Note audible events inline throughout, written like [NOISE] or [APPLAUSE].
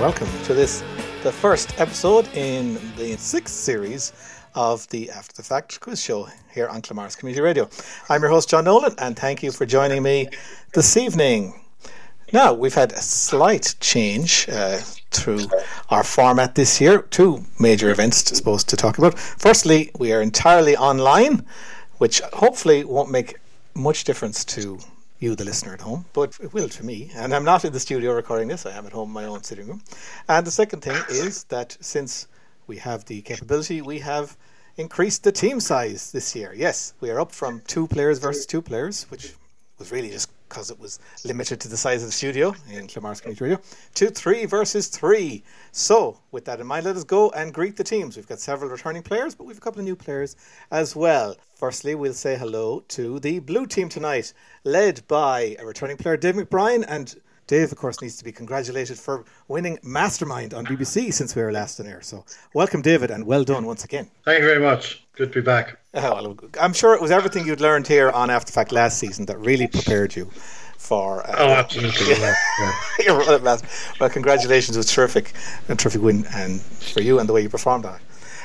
Welcome to this, the first episode in the sixth series of the After the Fact quiz show here on Clamars Community Radio. I'm your host, John Nolan, and thank you for joining me this evening. Now, we've had a slight change uh, through our format this year. Two major events supposed to talk about. Firstly, we are entirely online, which hopefully won't make much difference to you, the listener at home, but it will to me. And I'm not in the studio recording this, I am at home in my own sitting room. And the second thing is that since we have the capability, we have increased the team size this year. Yes, we are up from two players versus two players, which was really just because it was limited to the size of the studio in Clamars Community Radio, to three versus three. So, with that in mind, let us go and greet the teams. We've got several returning players, but we've a couple of new players as well. Firstly, we'll say hello to the blue team tonight, led by a returning player, Dave McBrien, and Dave, of course, needs to be congratulated for winning Mastermind on BBC since we were last on air. So, welcome, David, and well done once again. Thank you very much. Good to be back. Well, I'm sure it was everything you'd learned here on After Fact last season that really prepared you for. Uh, Oh, absolutely. Yeah. yeah. [LAUGHS] your role at Mass. Well, congratulations! It was terrific, a terrific win, and for you and the way you performed on it.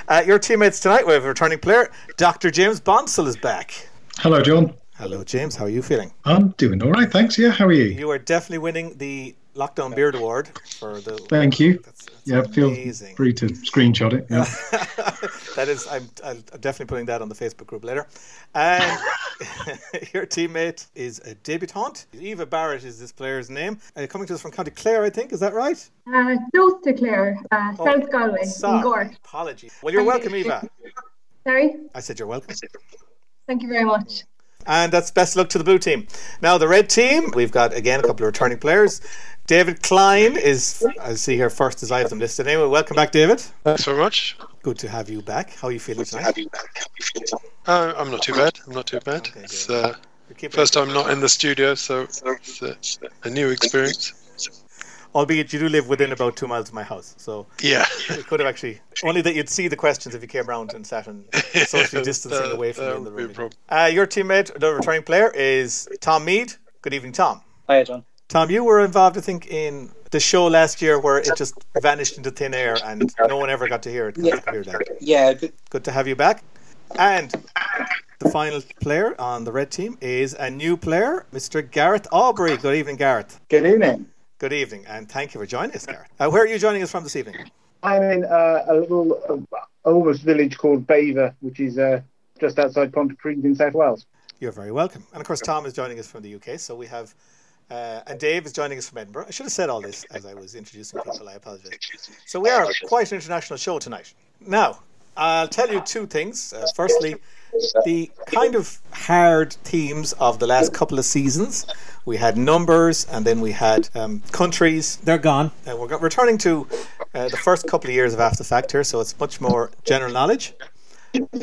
Uh, your teammates tonight, we have a returning player, Dr. James Bonsall is back. Hello, John. Hello, James. How are you feeling? I'm doing all right, thanks. Yeah, how are you? You are definitely winning the Lockdown Beard Award for the. Thank you. That's, that's yeah, feel free to screenshot it. Yeah. [LAUGHS] that is, I'm, I'm definitely putting that on the Facebook group later. And [LAUGHS] your teammate is a debutante. Eva Barrett is this player's name. Uh, coming to us from County Clare, I think. Is that right? Uh, close to Clare, uh, Oh, South Galway, in Sorry. Gort. Apologies. Well, you're welcome, Eva. Sorry, I said you're welcome. thank you very much. And that's best luck to the blue team. Now, the red team, we've got again a couple of returning players. David Klein is, I see here first as I have them listed. Anyway, welcome back, David. Thanks very much. Good to have you back. How are you feeling tonight? Uh, I'm not too bad. I'm not too bad. Okay, It's uh, first it- time not in the studio, so it's uh, a new experience. Albeit you do live within about two miles of my house, so Yeah. we could have actually only that you'd see the questions if you came round and sat and [LAUGHS] socially distancing That- away from that me in the would be a room. Uh, your teammate, the returning player, is Tom Mead. Good evening, Tom. Hi, John. Tom, you were involved, I think, in the show last year where it just vanished into thin air and no one ever got to hear it. Yeah. the computer. Yeah, good. Good to have you back. And the final player on the red team is a new player, Mr. Gareth Aubrey. Good evening, Gareth. Good evening. Good evening, and thank you for joining us, Gareth. Uh, where are you joining us from this evening? I'm in uh, a little uh, almost village called Baver, which is uh, just outside Pontypridd in South Wales. You're very welcome. And of course, Tom is joining us from the UK. So we have, uh, and Dave is joining us from Edinburgh. I should have said all this as I was introducing people. I apologize. So we are quite an international show tonight. Now, I'll tell you two things. Uh, firstly, the kind of hard themes of the last couple of seasons. We had numbers, and then we had um, countries. They're gone. And we're returning to uh, the first couple of years of After Fact here, so it's much more general knowledge.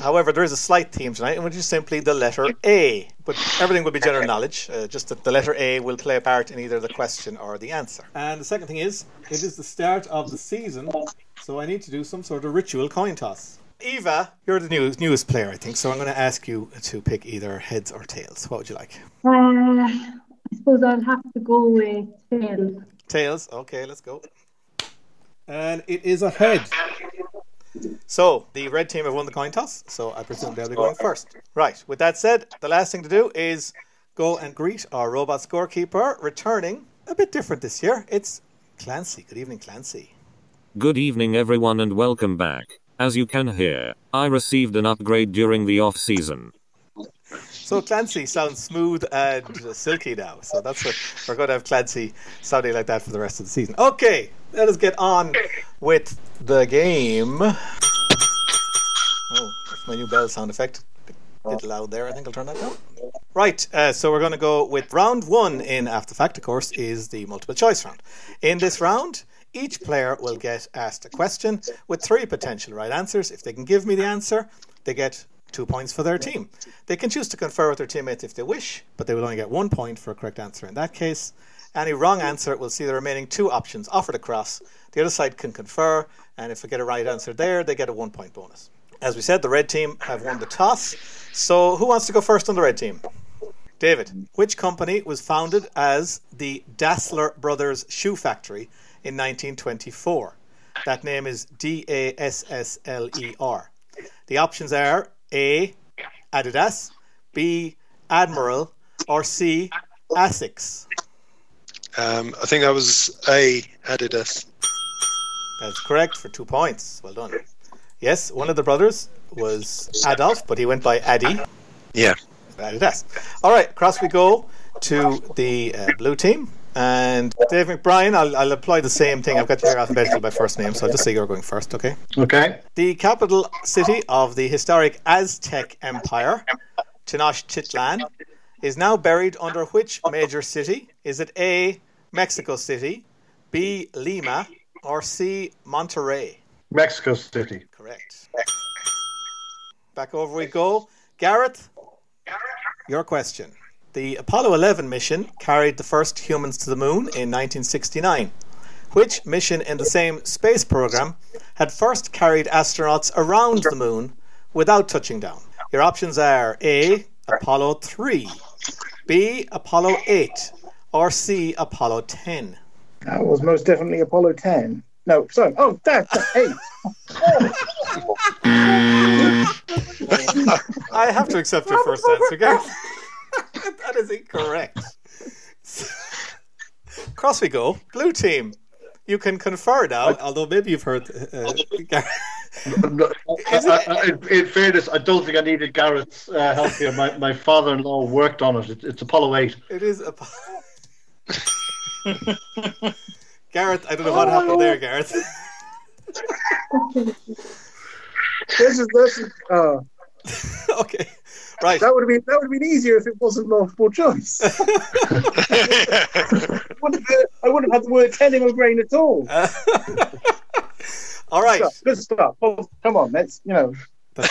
However, there is a slight theme tonight, and which is simply the letter A. But everything will be general knowledge, uh, just that the letter A will play a part in either the question or the answer. And the second thing is, it is the start of the season, so I need to do some sort of ritual coin toss. Eva, you're the new, newest player, I think, so I'm going to ask you to pick either heads or tails. What would you like? Uh, I suppose I'll have to go with tails. Tails. Okay, let's go. And it is a head. So the red team have won the coin toss, so I presume they'll be going first. Right. With that said, the last thing to do is go and greet our robot scorekeeper, returning a bit different this year. It's Clancy. Good evening, Clancy. Good evening, everyone, and welcome back. As you can hear, I received an upgrade during the off season. So Clancy sounds smooth and silky now. So that's what we're going to have Clancy sounding like that for the rest of the season. Okay, let us get on with the game. Oh, my new bell sound effect. a bit loud there. I think I'll turn that down. Right, uh, so we're going to go with round one in After Fact, of course, is the multiple choice round. In this round, each player will get asked a question with three potential right answers. If they can give me the answer, they get two points for their team. They can choose to confer with their teammates if they wish, but they will only get one point for a correct answer in that case. Any wrong answer will see the remaining two options offered across. The other side can confer, and if they get a right answer there, they get a one point bonus. As we said, the red team have won the toss. So, who wants to go first on the red team? David, which company was founded as the Dassler Brothers Shoe Factory in 1924? That name is D A S S L E R. The options are A. Adidas, B. Admiral, or C. Asics. Um, I think that was A. Adidas. That's correct for two points. Well done. Yes, one of the brothers was Adolf, but he went by Addy. Yeah. Adidas. All right, across we go to the uh, blue team. And Dave McBrien, I'll, I'll apply the same thing. I've got you here alphabetically by first name, so I'll just say you're going first, okay? Okay. The capital city of the historic Aztec Empire, Tenochtitlan, is now buried under which major city? Is it A, Mexico City, B, Lima, or C, Monterrey? Mexico City. Correct. Back over we go. Gareth, your question. The Apollo 11 mission carried the first humans to the moon in 1969. Which mission in the same space program had first carried astronauts around the moon without touching down? Your options are A. Apollo 3, B. Apollo 8, or C. Apollo 10. That was most definitely Apollo 10. No, sorry. Oh, that, that 8. [LAUGHS] I have to accept your first answer, Gareth. [LAUGHS] [LAUGHS] that is incorrect. Cross we go. Blue team. You can confer now, although maybe you've heard. Uh, [LAUGHS] Gareth. [LAUGHS] I, I, in, in fairness, I don't think I needed Gareth's uh, help here. My, my father in law worked on it. it. It's Apollo 8. It is Apollo. Gareth, I don't know what happened there, Gareth. This is this is uh, okay, right. that would have been that would have been easier if it wasn't multiple choice. [LAUGHS] wouldn't have, I wouldn't have had the word ten in my brain at all. Uh, [LAUGHS] all right. Stuff, Good stuff. Come on, let's you know. [LAUGHS]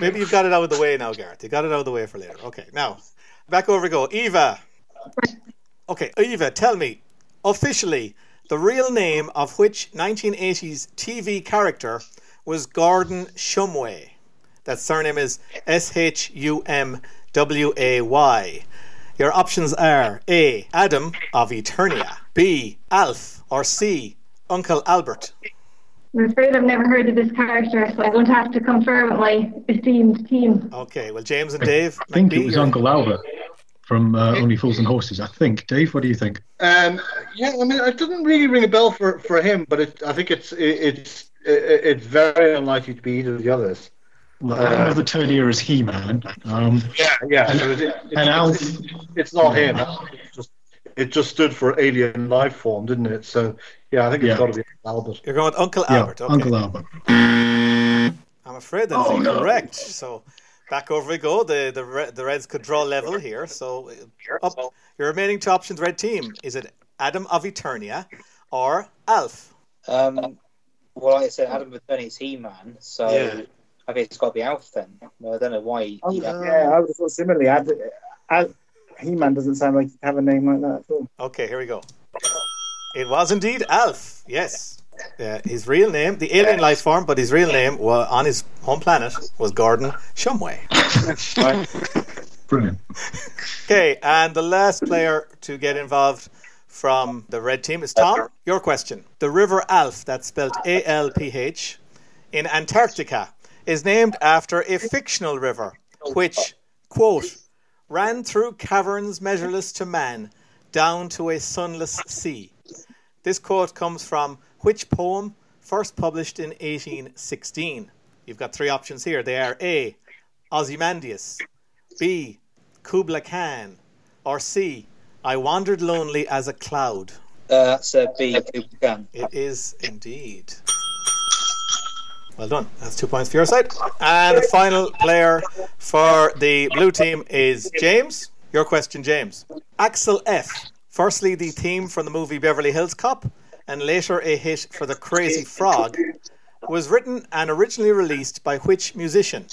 Maybe you've got it out of the way now, Gareth. You got it out of the way for later. Okay, now back over we go. Eva. Okay, Eva, tell me officially the real name of which 1980s TV character was Gordon Shumway. That surname is S H U M W A Y. Your options are A. Adam of Eternia, B. Alf, or C. Uncle Albert. I'm afraid I've never heard of this character, so I'm going to have to confer with my esteemed team. Okay, well, James and Dave. I think it was you're- Uncle Albert from uh, Only Fools and Horses. I think. Dave, what do you think? Um, yeah, I mean, it doesn't really ring a bell for, for him, but it, I think it's it, it's it, it's very unlikely to be either of the others. Well, I know the Eternia is He-Man. Um, Yeah, yeah. So it, it, and Alf. it's, it's not him. It's just, it just stood for alien life form, didn't it? So yeah, I think it's Yeah. got to be Albert. You're going with Uncle yeah, Albert. Okay. Uncle Albert. I'm afraid that is Oh, no. incorrect. So back over we go. The the the Reds could draw level here. So up your remaining two options, red team. Is it Adam of Eternia or Alf? Um, well, like I said, Adam of Eternia is He-Man, so Yeah. I think it's got to be Alf then. Well, I don't know why. He, Oh, he- yeah, I would have thought similarly. Ad, Ad, He-Man doesn't sound like have a name like that at all. Okay, here we go. It was indeed Alf. Yes. Uh, his real name, the alien life form, but his real name wa on his home planet was Gordon Shumway. [LAUGHS] Brilliant. Okay, and the last player to get involved from the red team is Tom. Your question. The River Alph, that's spelled A L P H, in Antarctica, is named after a fictional river which, quote, ran through caverns measureless to man down to a sunless sea. This quote comes from which poem first published in 1816? You've got three options here. They are A. Ozymandias, B. Kubla Khan, or C. I wandered lonely as a cloud. uh, that's uh, B. Kubla Khan. It is indeed. Well done. That's two points for your side. And the final player for the blue team is James. Your question, James. Axel F. Firstly, the theme from the movie Beverly Hills Cop, and later a hit for the Crazy Frog, was written and originally released by which musician?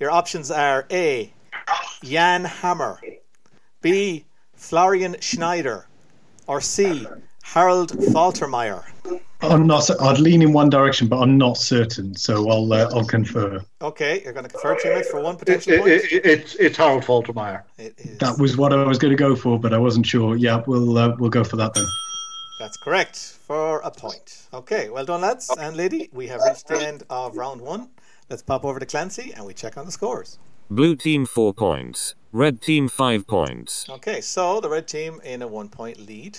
Your options are A. Jan Hammer, B. Florian Schneider, or C. Harold Faltermeyer. I'm not. I'd lean in one direction, but I'm not certain. So I'll uh, I'll confer. Okay, you're going to confer to him for one It, potential it, point. it, it's it's Harold Faltermeyer. It is. That was what I was going to go for, but I wasn't sure. Yeah, we'll uh, we'll go for that then. That's correct for a point. Okay, well done, lads and lady. We have reached the end of round one. Let's pop over to Clancy and we check on the scores. Blue team 4 points. Red team 5 points. Okay, so the red team in a one point lead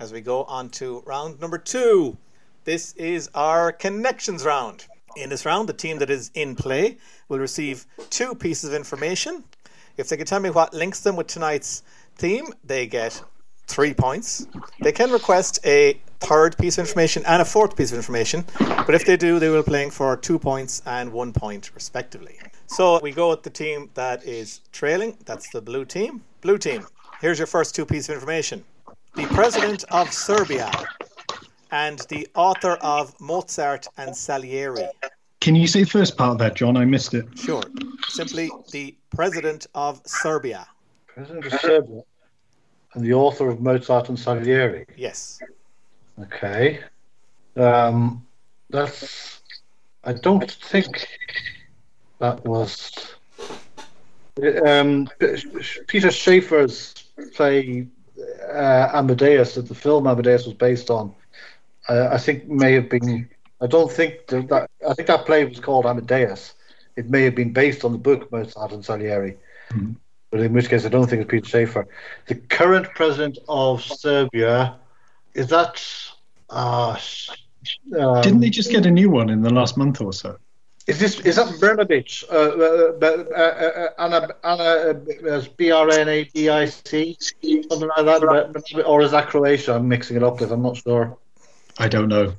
as we go on to round number two. This is our connections round. In this round, the team that is in play will receive two pieces of information. If they can tell me what links them with tonight's theme, they get three points. They can request a third piece of information and a fourth piece of information, but if they do, they will be playing for two points and one point respectively. So we go with the team that is trailing. That's the blue team. Blue team, here's your first two pieces of information. The president of Serbia and the author of Mozart and Salieri. Can you say the first part of that, John? I missed it. Sure. Simply the president of Serbia. President of Serbia. And the author of Mozart and Salieri. Yes. Okay. Um, that's. I don't think that was. Um, Peter Shaffer's play uh, Amadeus that the film Amadeus was based on. Uh, I think may have been. I don't think that, that. I think that play was called Amadeus. It may have been based on the book Mozart and Salieri. But in which case, I don't think it's Peter Shaffer. The current president of Serbia is that. Uh, um, Didn't they just get a new one in the last month or so? Is this is that Brnabic? Uh, uh, uh, uh, Anna Anna uh, B R N A B I C something like that, or is that Croatia? I'm mixing it up with. I'm not sure. I don't know.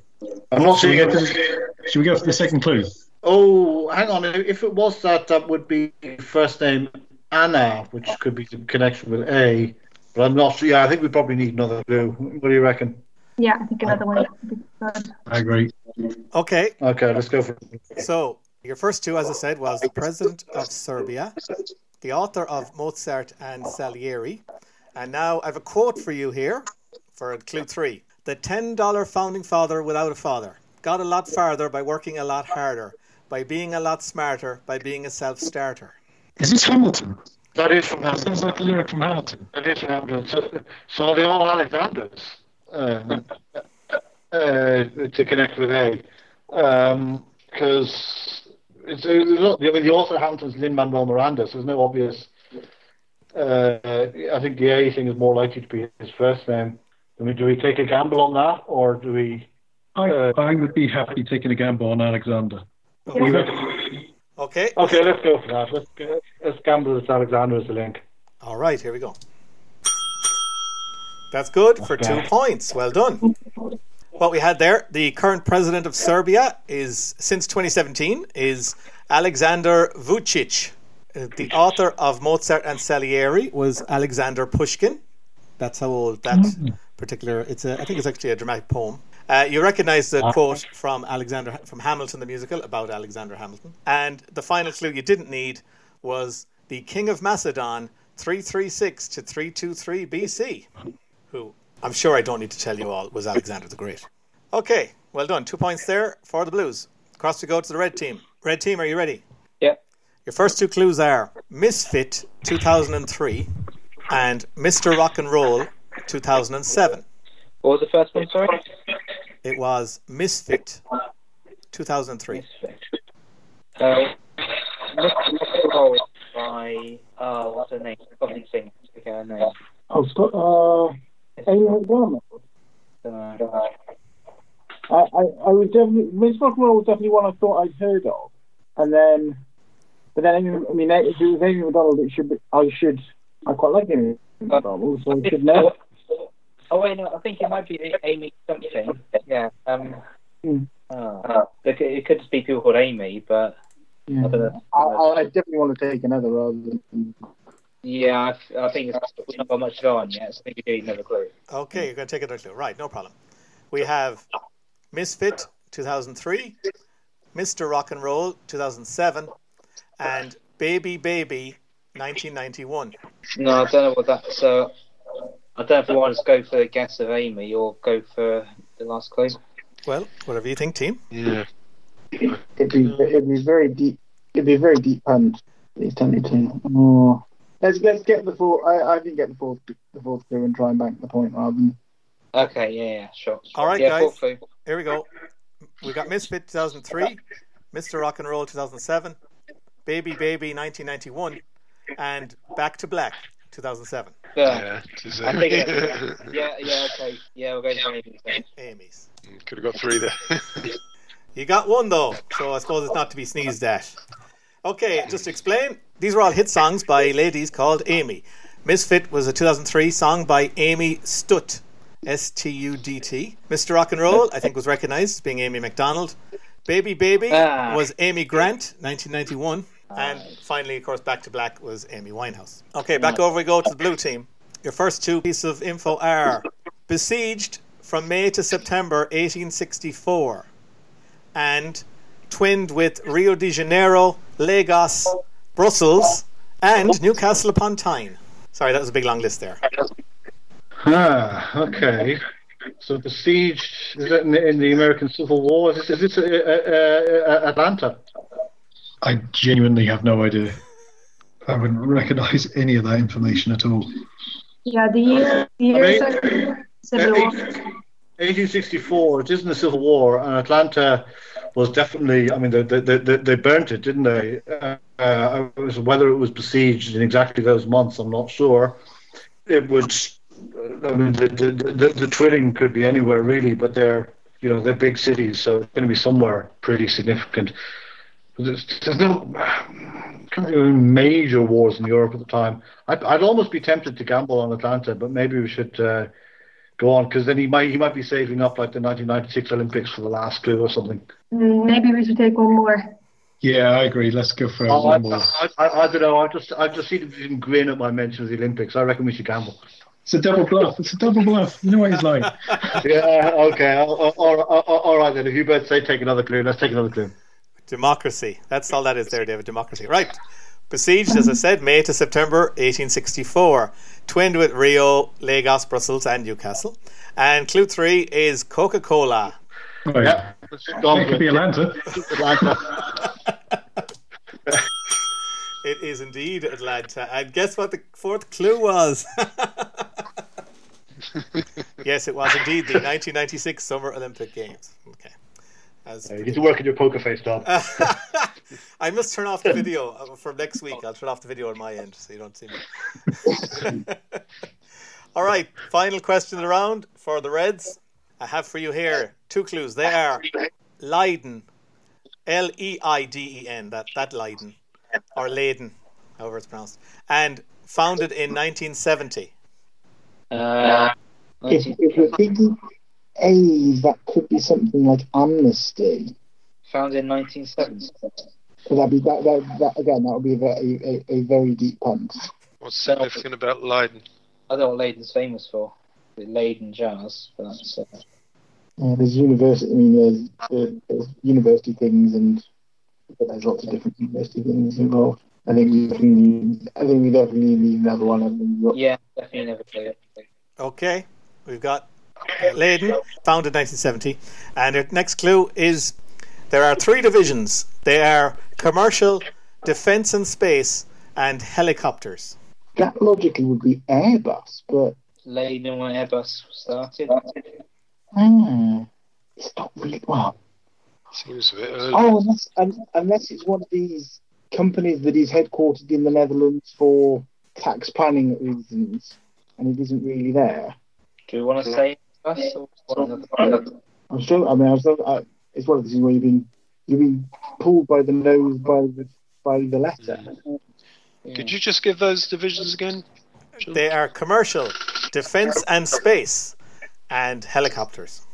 I'm not Should sure. should we go for the second clue? Oh, hang on. If it was that, that would be first name Anna, which could be in connection with A. But I'm not sure. Yeah, I think we probably need another clue. What do you reckon? Yeah, I think another one would be good. I agree. Okay, Okay, let's go for it. so your first two, as I said, was the president of Serbia, the author of Mozart and Salieri, and now I have a quote for you here for clue three. The $10 founding father without a father got a lot farther by working a lot harder, by being a lot smarter, by being a self starter. Is this Hamilton? That is from Hamilton. Sounds like a lyric from Hamilton. That is from Hamilton. So, so they're all Alexanders um, uh, to connect with A. Because it's, uh, look, I mean, the author of Hamilton's Lin Manuel Miranda, so there's no obvious. Uh, I think the A thing is more likely to be his first name. I mean, do we take a gamble on that, or do we? I, Uh, I would be happy taking a gamble on Alexander. Okay, Okay, let's go for that. Let's let's gamble that Alexander is the link. all right, here we go. That's good for two points. Well done. What we had there, the current president of Serbia is since 2017 is Alexander Vucic. Uh, The author of Mozart and Salieri was Alexander Pushkin. That's how old that particular. It's a. I think it's actually a dramatic poem. Uh, you recognise the quote from Alexander from Hamilton the musical about Alexander Hamilton, and the final clue you didn't need was the King of Macedon 336 to 323 BC, who I'm sure I don't need to tell you all was Alexander the Great. Okay, well done. Two points there for the Blues. Across we go to the red team. Red team, are you ready? Yeah. Your first two clues are Misfit 2003 and Mr. Rock and Roll 2007. What was the first one, sorry? It was Misfit 2003. Uh, Mr. Roll by, uh, what's her name? Something Singh. Okay, her name. Oh, Scott, uh, Amy McDermott. Uh, I, I, I was definitely Miss Rock was definitely one I thought I'd heard of, and then, but then I mean, if it was Amy Macdonald, it should be, I should, I quite like Amy Macdonald, so I should know. oh, wait, no, I think it might be Amy something. Yeah. Um, Hmm. Oh. It, could- it could just be people called Amy, but I don't know. I, I I definitely want to take another rather than. Yeah, I think it's, we've not got much to go on yet, so I think we do need another clue. Okay, you're going to take another clue. Right, no problem. We have Misfit 2003, Mr. Rock and Roll 2007, and Baby Baby 1991. No, I don't know what that. So I don't know if we want to go for the guess of Amy or go for the last clue. Well, whatever you think, team. Yeah. It'd be it'd be very deep. It'd be a very deep punt. Please tell me. Oh. Let's let's get the fourth. I I didn't get the fourth the fourth clue and try and bank the point rather than. Okay, yeah, yeah, sure. All right, yeah, guys. fourth. Here we go. We got Misfit 2003, Mr. Rock and Roll 2007, Baby Baby 1991, and Back to Black 2007. Yeah. Yeah. I think it, yeah, yeah, okay. Yeah, we'll go for Amy. then. Amy's. Could have got three there. You got one though, so I suppose it's not to be sneezed at. Okay, just explain, these were all hit songs by ladies called Amy. Misfit was a 2003 song by Amy Studt, S T U D T. Mr. Rock and Roll, I think, was recognized as being Amy Macdonald. Baby Baby Ah. was Amy Grant, 1991. And finally, of course, Back to Black was Amy Winehouse. Okay, back over we go to the blue team. Your first two pieces of info are Besieged from May to September 1864 and twinned with Rio de Janeiro, Lagos, Brussels, and Newcastle upon Tyne. Sorry, that was a big long list there. Ah, okay. So besieged is that in the, in the American Civil War? Is this, is this uh, uh, uh, Atlanta? I genuinely have no idea. I wouldn't recognise any of that information at all. Yeah, the year, the year Right. Civil- Civil War. 1864. It isn't the Civil War, and Atlanta was definitely. I mean, they they, they, they burnt it, didn't they? Uh, uh, whether it was besieged in exactly those months, I'm not sure. It would. I mean, the the, the, the twinning could be anywhere really, but they're you know they're big cities, so it's going to be somewhere pretty significant. There's, there's no major wars in Europe at the time. I'd, I'd almost be tempted to gamble on Atlanta, but maybe we should. Uh, go on because then he might he might be saving up like the 1996 Olympics for the last clue or something. Mm, Maybe we should take one more. Yeah, I agree. Let's go for Oh, I, one more. I, I, I don't know. I just I just see him grin at my mention of the Olympics. I reckon we should gamble. It's a double bluff. It's a double bluff. You know what he's like. [LAUGHS] yeah. Okay. All, all, all, all right then. If you both say take another clue, let's take another clue. Democracy. That's all that is there, David. Democracy. Right. Besieged, as I said, May to September 1864. Twinned with Rio, Lagos, Brussels, and Newcastle. And clue three is Coca Cola. Right. Oh, yeah. It could be Atlanta. Atlanta. [LAUGHS] It is indeed Atlanta. And guess what the fourth clue was? [LAUGHS] [LAUGHS] yes, it was indeed the 1996 Summer Olympic Games. Okay. As You need to work in your poker face, Tom. [LAUGHS] I must turn off the [LAUGHS] video uh, for next week. I'll turn off the video on my end so you don't see me. [LAUGHS] All right, final question of the round for the Reds. I have for you here two clues. They are Leiden, L E I D E N, that, that Leiden, or Leiden, however it's pronounced, and founded in 1970. Uh, If, if we're thinking A, that could be something like Amnesty. found in 1970. So that'd be that, that, that again. That would be a, very- a, a very deep punt. What's significant about Leiden? I don't know what Leiden's famous for. The Leiden jars, but that's uh, Yeah, there's university. I mean, there's, there's, there's university things, and there's lots of different university things involved. I think we definitely need. I think we definitely need another one. I think yeah, definitely never played it. Okay, we've got Leiden, founded in 1970. And the next clue is there are three divisions. They are commercial, defence and space, and helicopters. That logically would be Airbus, but Leiden when Airbus started. ah, it's not really well. Seems a bit early. Oh, unless, un, unless it's one of these companies that is headquartered in the Netherlands for tax planning reasons, and it isn't really there. Do we want to say Airbus or one I'm still. I mean, I'm still. I, it's one of these where you've been you've been pulled by the nose by the by the letter. Mm. Could you just give those divisions again? John? They are commercial, defence and space, and helicopters.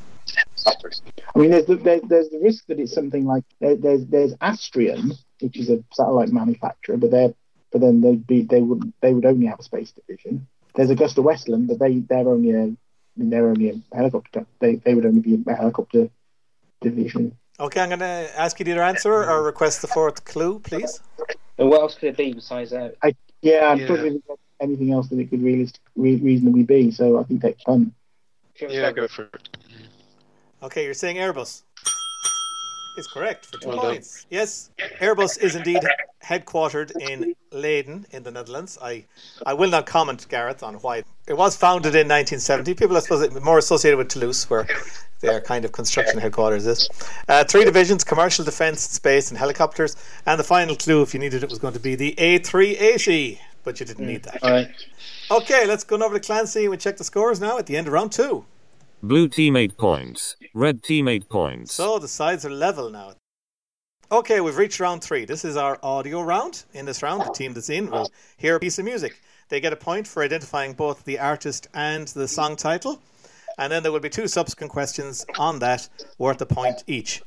I mean, there's the, there, there's the risk that it's something like there, there's there's Astrium, which is a satellite manufacturer, but they're but then they'd be they would they would only have a space division. There's AgustaWestland, but they they're only a I mean, they're only a helicopter. They they would only be a helicopter division. Okay, I'm going to ask you to either answer or request the fourth clue, please. And what else could it be besides that? Yeah, I'm Yeah. struggling with anything else that it could really re- reasonably be. So I think that's fun. Yeah, go for it. Okay, you're saying Airbus. Is correct for two Well done. points. Yes, Airbus is indeed headquartered in Leiden in the Netherlands. I, I will not comment, Gareth, on why it was founded in 1970. People, I suppose, it- more associated with Toulouse, where their kind of construction headquarters is. Uh, three divisions: commercial, defence, space, and helicopters. And the final clue, if you needed it, was going to be the A380, but you didn't need that. All right. Okay, let's go over to Clancy and we check the scores now at the end of round two. Blue team 8 points. Red team 8 points. So the sides are level now. Okay, we've reached round three. This is our audio round. In this round, the team that's in will hear a piece of music. They get a point for identifying both the artist and the song title. And then there will be two subsequent questions on that worth a point each.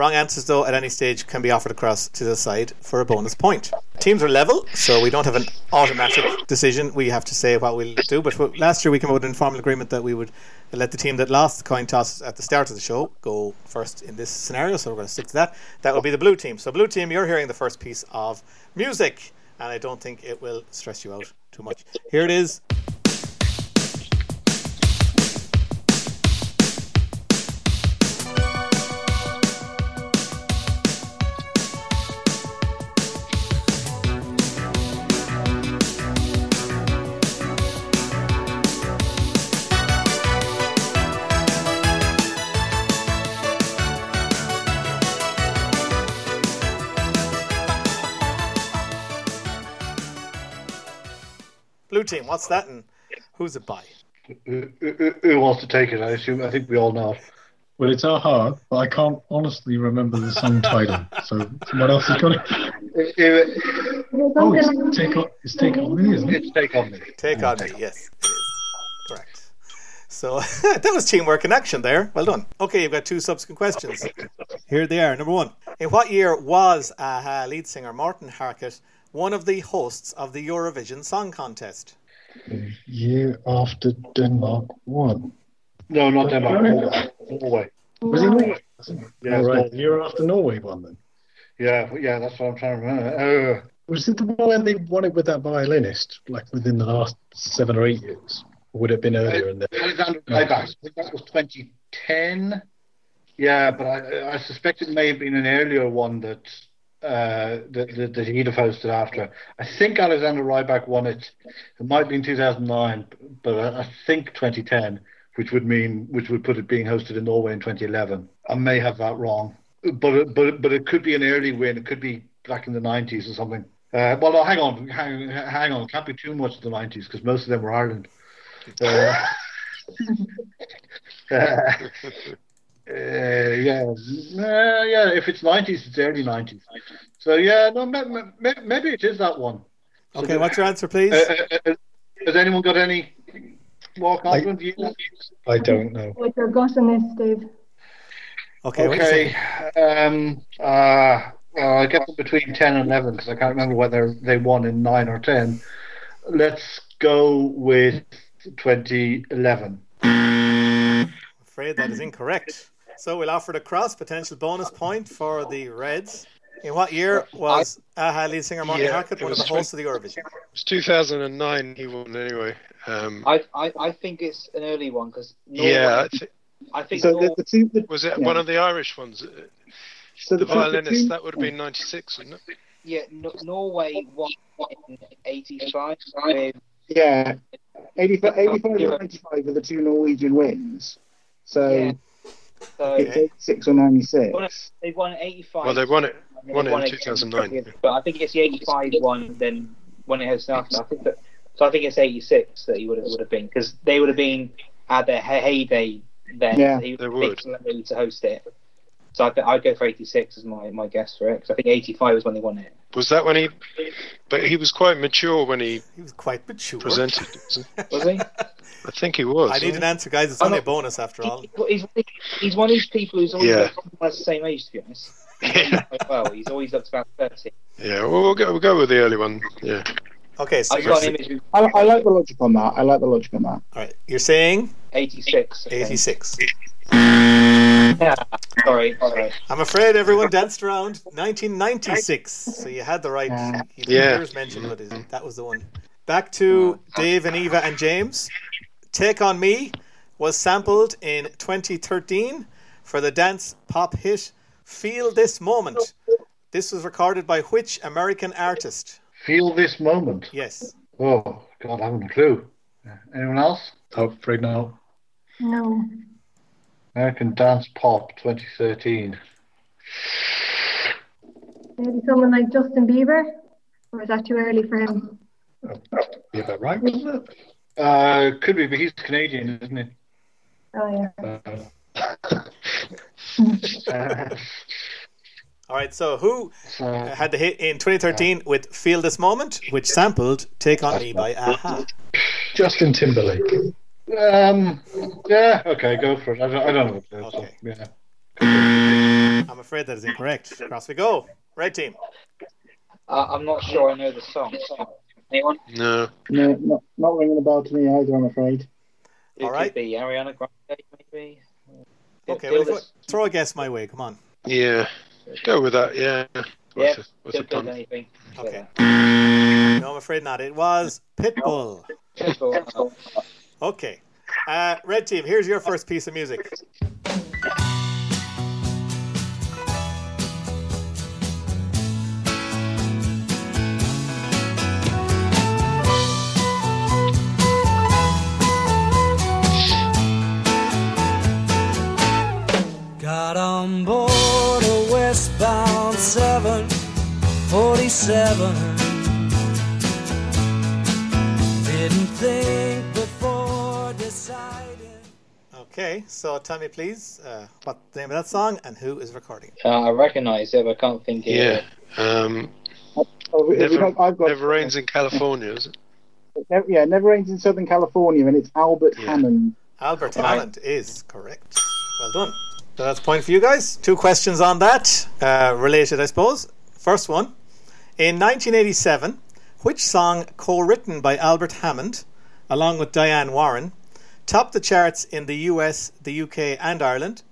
Wrong answers, though, at any stage can be offered across to the side for a bonus point. Teams are level, so we don't have an automatic decision. We have to say what we'll do. But last year we came up with an informal agreement that we would let the team that lost the coin toss at the start of the show go first in this scenario. So we're going to stick to that. That will be the blue team. So, blue team, you're hearing the first piece of music, and I don't think it will stress you out too much. Here it is. Team, what's that, and who's it by? Who, who, who wants to take it? I assume. I think we all know. Well, it's a-ha, but I can't honestly remember the song title. So someone else has got it. It- [LAUGHS] it- Oh, it's take on, it's take on me, isn't it? it's take on me. Take on me, yes. it is. Correct. So [LAUGHS] that was teamwork in action there. Well done. Okay, you've got two subsequent questions. Here they are. Number one. In what year was a-ha lead singer Morten Harket one of the hosts of the Eurovision Song Contest? The year after Denmark won. No, not Denmark. Norway. Norway. Was it Norway? Yeah, All right, Norway. the year after Norway won then. Yeah, yeah, that's what I'm trying to remember. Uh, Was it the one when they won it with that violinist, like within the last seven or eight years? Or would it have been earlier in there? Alexander Rybak. I think that was 2010. Yeah, but I, I suspect it may have been an earlier one that uh, that, that, he'd have hosted after. I think Alexander Rybak won it. It might be in 2009, but I, think 2010, which would mean which would put it being hosted in Norway in 2011. I may have that wrong, but but but it could be an early win. It could be back in the 90s or something. Uh, well, no, hang on, hang, hang on. It can't be too much of the 90s because most of them were Ireland. Uh, [LAUGHS] uh, yeah, uh, yeah. If it's nineties, it's early nineties. So yeah, no, ma- ma- ma- maybe it is that one. So Okay, the- what's your answer, please? uh, uh, has anyone got any more confident views? I don't know. With your gut on this, Dave. Okay, what do you Okay. Um. Uh. Well, I guess between ten and eleven because I can't remember whether they won in nine or ten. Let's go with twenty eleven. I'm afraid that is incorrect. So we'll offer the cross potential bonus point for the Reds. In what year was a-ha lead singer Morten Yeah, Harket it one of was the hosts of the Eurovision? It was 2009 he won anyway. Um, I, I, I think it's an early one because yeah, I thi- I think So Norway, the, the two, the, was it Yeah. one of the Irish ones? so The the, two- the violinist, two- that would have been 96, wouldn't it? yeah, N- Norway won in '85 with Yeah, 85, 85 and 95 are the two Norwegian wins. So Yeah. So it's 86 or 96. They've won '85. Well, they won it. and they won it in again 2009. But I think it's the '85 one. Then when it has after, I think that. So I think it's '86 that he would have would have been because they would have been at their heyday then. Yeah. He They would would. to host it. So I th- I'd go for 86 as my, my guess for it, because I think 85 is when they won it. Was that when he? But he was quite mature when he He was quite mature. presented. [LAUGHS] wasn't he? I think he was. I need an answer, guys. It's I'm only a bonus after all. He's, he's one of these people who's always Yeah. looked the same age, to be honest. [LAUGHS] yeah. Well, he's always looked about 30. Yeah. Well, we'll go. We'll go with the early one. Yeah. Okay, so I've got an image I, I like the logic on that. I like the logic on that. all right, you're saying 86. I think. 86. [LAUGHS] [LAUGHS] Yeah. Sorry, sorry. I'm afraid everyone danced around 1996. So you had the right. Yeah. You didn't Yeah. hear us but it- that was the one. Back to Dave and Eva and James. Take on Me was sampled in 2013 for the dance pop hit Feel This Moment. This was recorded by which American artist? Feel this moment. Yes. Oh God, I haven't a clue. Anyone else? Oh, afraid not. No. American Dance Pop 2013. Maybe someone like Justin Bieber? Or is that too early for him? Be about right, wasn't it? Uh, could be, but he's Canadian, isn't he? Oh, yeah. Uh, [LAUGHS] Uh, All right, so who so, had the hit in 2013 with Feel This Moment, which sampled Take On Me by a-ha? Justin Timberlake. Um, yeah, okay, go for it. I don't, I don't know what to. Okay. So, yeah. I'm afraid that is incorrect. Across we go. Red team. Uh, I'm not sure I know the song. Anyone? No. No, not, not ringing a bell to me either, I'm afraid. It All right. could be Ariana Grande, maybe. Okay, well, this- throw a guess my way. Come on. Yeah. Go with that. Yeah. Yeah, What's it? What's Don't it anything. Okay. No, I'm afraid not. It was Pitbull. Pitbull. Okay. Uh, red team, here's your first piece of music. Got on board a westbound 747. Didn't think. Okay, so tell me, please, uh, what the name of that song and who is recording it? Uh, I recognise it, but I can't think of Yeah. it. Um, Oh, never, got never rains in California, is it? Never- yeah, never rains in Southern California, and it's Albert Yeah. Hammond. Albert Right. Hammond is correct. Well done. So that's a point for you guys. Two questions on that, uh, related, I suppose. First one. In 1987, which song co written by Albert Hammond, along with Diane Warren, topped the charts in the US, the UK, and Ireland?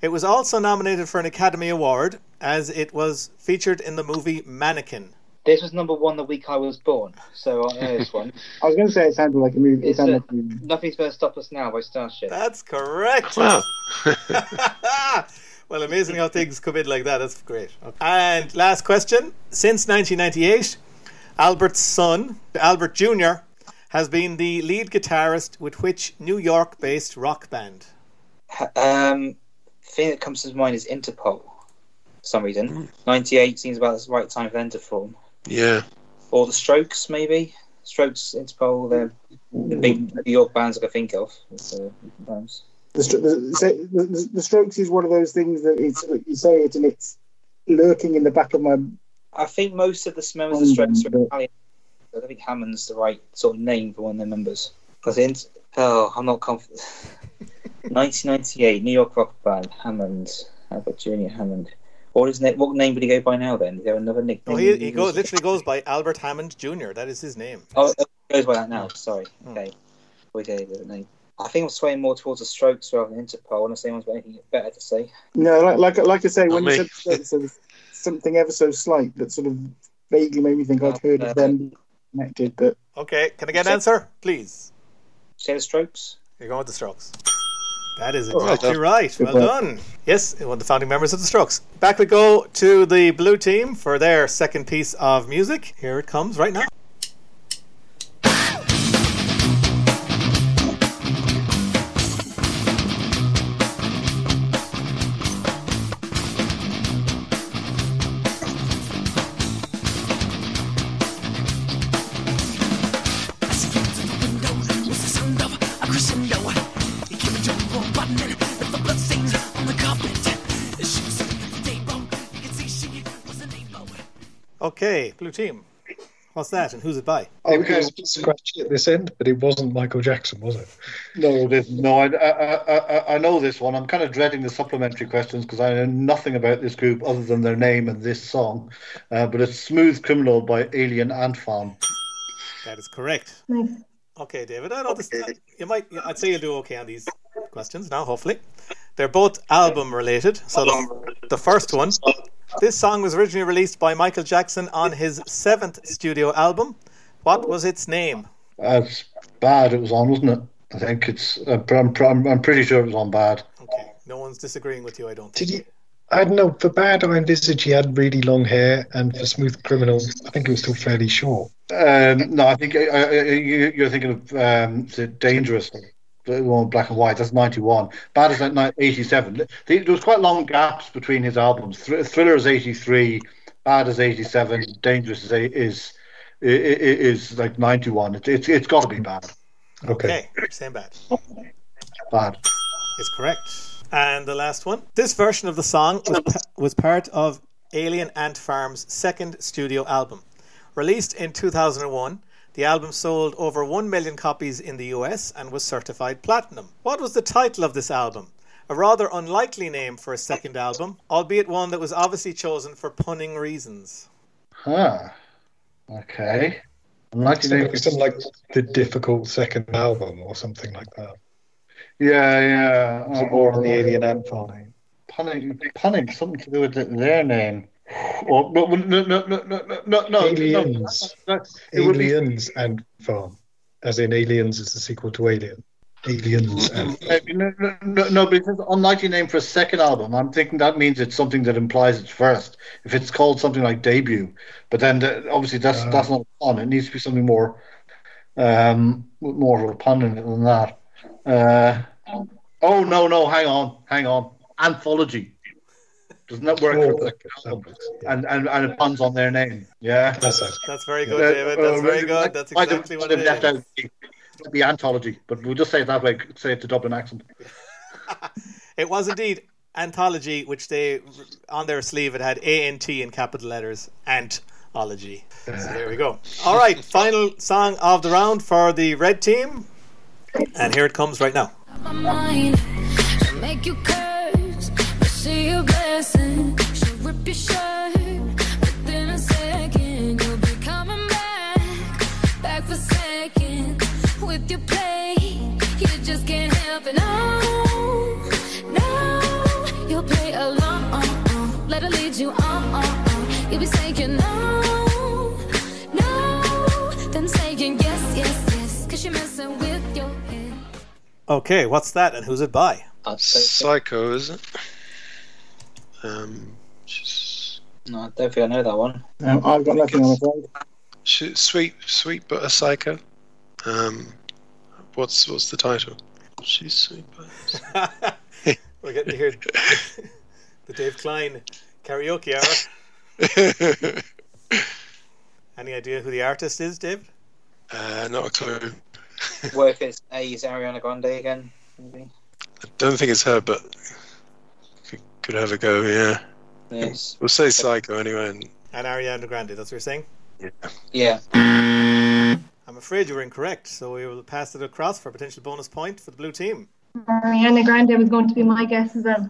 It was also nominated for an Academy Award as it was featured in the movie Mannequin. This was number one the week I was born, so I know this one. [LAUGHS] I was going to say it sounded like a movie. It It's sounded a- like a movie. Nothing's going to stop us now by Starship. That's correct. Wow. [LAUGHS] well, amazing how things come in like that. That's great. And last question. Since 1998, Albert's son, Albert Jr., has been the lead guitarist with which New York based rock band? Um, thing that comes to mind is Interpol. For some reason, '98 seems about the right time for them to form. yeah. Or the Strokes, maybe. Strokes, Interpol, they're the big New York bands I can think of. Bands. The, the, the, the, the Strokes is one of those things that it's you say it and it's lurking in the back of my. I think most of the members of the Strokes are Mm, Italian. I don't think Hammond's the right sort of name for one of their members. Because in oh, I'm not confident. 1998, [LAUGHS] New York rock band Hammond, Albert Junior Hammond. What is name? What name would he go by now? Then is there another nickname? Oh, he, he goes literally goes by Albert Hammond Jr. That is his name. Oh, oh it goes by that now. Sorry. Hmm. Okay. We gave it name. I think I'm swaying more towards the Strokes rather than Interpol, unless anyone's got anything better to say. No, like like, like I say, when you said Strokes, there was something ever so slight that sort of vaguely made me think I'd heard of them connected, but Okay, can I get an answer, please? Say the Strokes. You're going with the Strokes. That is oh, exactly done. right. Good Well work. done. Yes, one of the founding members of the Strokes. Back we go to the blue team for their second piece of music. Here it comes right now. Okay, blue team. What's that and who's it by? It was a bit scratchy at this end, but it wasn't Michael Jackson, was it? No, it isn't. No, I, I, I, I know this one. I'm kind of dreading the supplementary questions because I know nothing about this group other than their name and this song. Uh, but it's Smooth Criminal by Alien Ant Farm. That is correct. Nice. Okay, David. I know this. You might. I'd say you'll do okay on these questions now. Hopefully, they're both album related. So the, the first one. This song was originally released by Michael Jackson on his seventh studio album. What was its name? That's bad. It was on, wasn't it? I think it's. Uh, I'm, I'm, I'm pretty sure it was on bad. Okay, no one's disagreeing with you. I don't. Did he? I don't know. For Bad, I envisage he had really long hair, and for Smooth Criminal, I think it was still fairly short. Um, no, I think uh, uh, you- you're thinking of um, is it Dangerous, the one with black and white. That's 91. Bad is like 87. There there was quite long gaps between his albums. Thr- Thriller is 83, Bad is 87, Dangerous is a- is i- i- is like 91. It, it's it's got to be bad. Okay. Okay, same bad. Bad. Is correct. And the last one. This version of the song was, was part of Alien Ant Farm's second studio album. Released in 2001, the album sold over 1 million copies in the US and was certified platinum. What was the title of this album? A rather unlikely name for a second album, albeit one that was obviously chosen for punning reasons. Huh. Okay. I'm not Something, something like the difficult second album or something like that. Yeah, yeah. Was it more on the Alien Ant Farm name? punning, punning, something to do with their name. Or no, no, no, no, no, no, no, no. Aliens. no, it would be- Aliens and Farm. As in Aliens is the sequel to Alien. Aliens and Uh, No, no, no, no, says unlikely name for a second album. I'm thinking that means it's something that implies it's first. If it's called something like debut, but then the, obviously that's Ah. that's not a pun. It needs to be something more, um, more of a pun in it than that. Uh, oh no, no, hang on, hang on. Anthology. Doesn't that work? Oh, for the yeah. and, and and it puns on their name. Yeah. That's it. That's very good, David. That's uh, very might- good. That's might have- exactly what might it have left is. out the, the anthology, but we'll just say it that way. Say it to Dublin accent. [LAUGHS] It was indeed anthology, which they on their sleeve it had A N T in capital letters. Antology. So there we go. All right, [LAUGHS] final song of the round for the red team, and here it comes right now. But she blessing. She'll rip your shirt within a second. You'll be coming back, back for second with your play. You just can't help it. No, no, you'll play along. Let her lead you on. You'll be saying no, no, then saying yes, yes, yes, cause you're messing with your head. Okay, what's that, and who's it by? I Psycho, is it? Um, she's, no, I don't think I know that one. Um, I've got nothing on the phone. she, sweet, sweet but a psycho. Um, what's what's the title? She's sweet but. [LAUGHS] We're getting to hear the Dave Klein karaoke hour. [LAUGHS] Any idea who the artist is, Dave? uh, not a clue. What if it's A is Ariana Grande again? Maybe. I don't think it's her, but could, could have a go. Yeah, Yes. we'll say psycho anyway. And And Ariana Grande, that's what you're saying? Yeah. yeah. I'm afraid you were incorrect, so we will pass it across for a potential bonus point for the blue team. Ariana Grande was going to be my guess as well.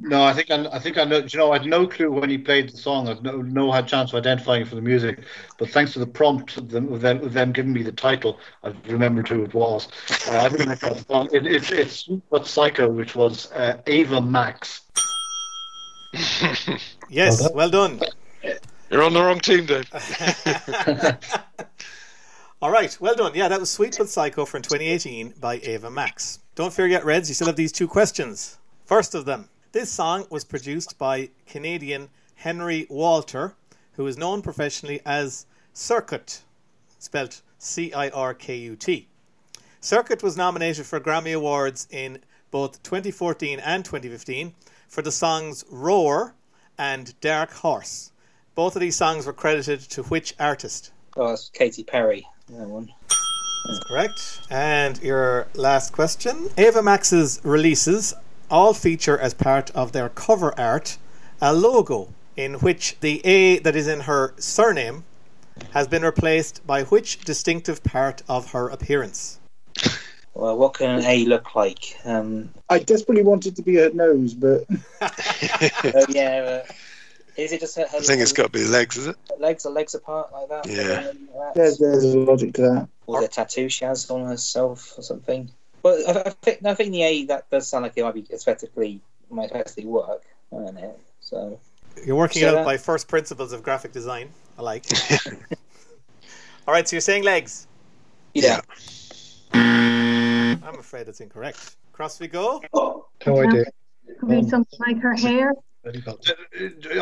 No, I think I, I think I know. You know, I had no clue when he played the song. I had no, no had chance of identifying it from the music, but thanks to the prompt of them, of them, of them giving me the title, I remembered who it was. Uh, I think that song. It, it, it's Sweet but Psycho, which was uh, Ava Max. Yes, Well well done. You're on the wrong team, Dave. [LAUGHS] All right, well done. Yeah, that was Sweet but Psycho from 2018 by Ava Max. Don't fear yet, Reds. You still have these two questions. First of them, this song was produced by Canadian Henry Walter, who is known professionally as Cirkut, spelled C I R K U T. Cirkut was nominated for Grammy Awards in both 2014 and 2015 for the songs Roar and Dark Horse. Both of these songs were credited to which artist? Oh, that's Katy Perry. That one. That's correct. And your last question. Ava Max's releases all feature as part of their cover art a logo. in which the A that is in her surname has been replaced by which distinctive part of her appearance? Well, what can an A look like? Um, I desperately wanted to be her nose, but [LAUGHS] oh, yeah. Uh, is it just her, her I think it's got to be legs, is it? legs or legs apart like that? Yeah. Like there's, there's a logic to that. Or the tattoo she has on herself or something. Well, I, I, think, I think the A that does sound like it might be aesthetically might aesthetically work, doesn't it? So You're working So out that- by first principles of graphic design. I like. [LAUGHS] All right, so you're saying legs. yeah. I'm afraid it's incorrect. Cross we go. No idea. Could be something like her hair.